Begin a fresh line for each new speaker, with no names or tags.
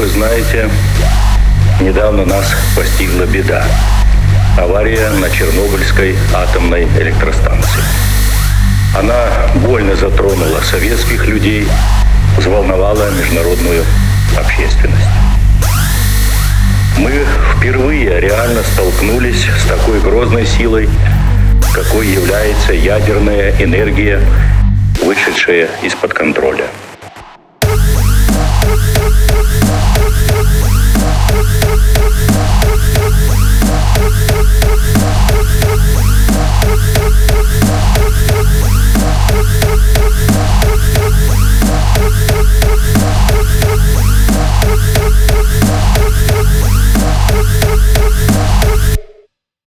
вы знаете, недавно нас постигла беда. Авария на Чернобыльской атомной электростанции. Она больно затронула советских людей, взволновала международную общественность. Мы впервые реально столкнулись с такой грозной силой, какой является ядерная энергия, вышедшая из-под контроля.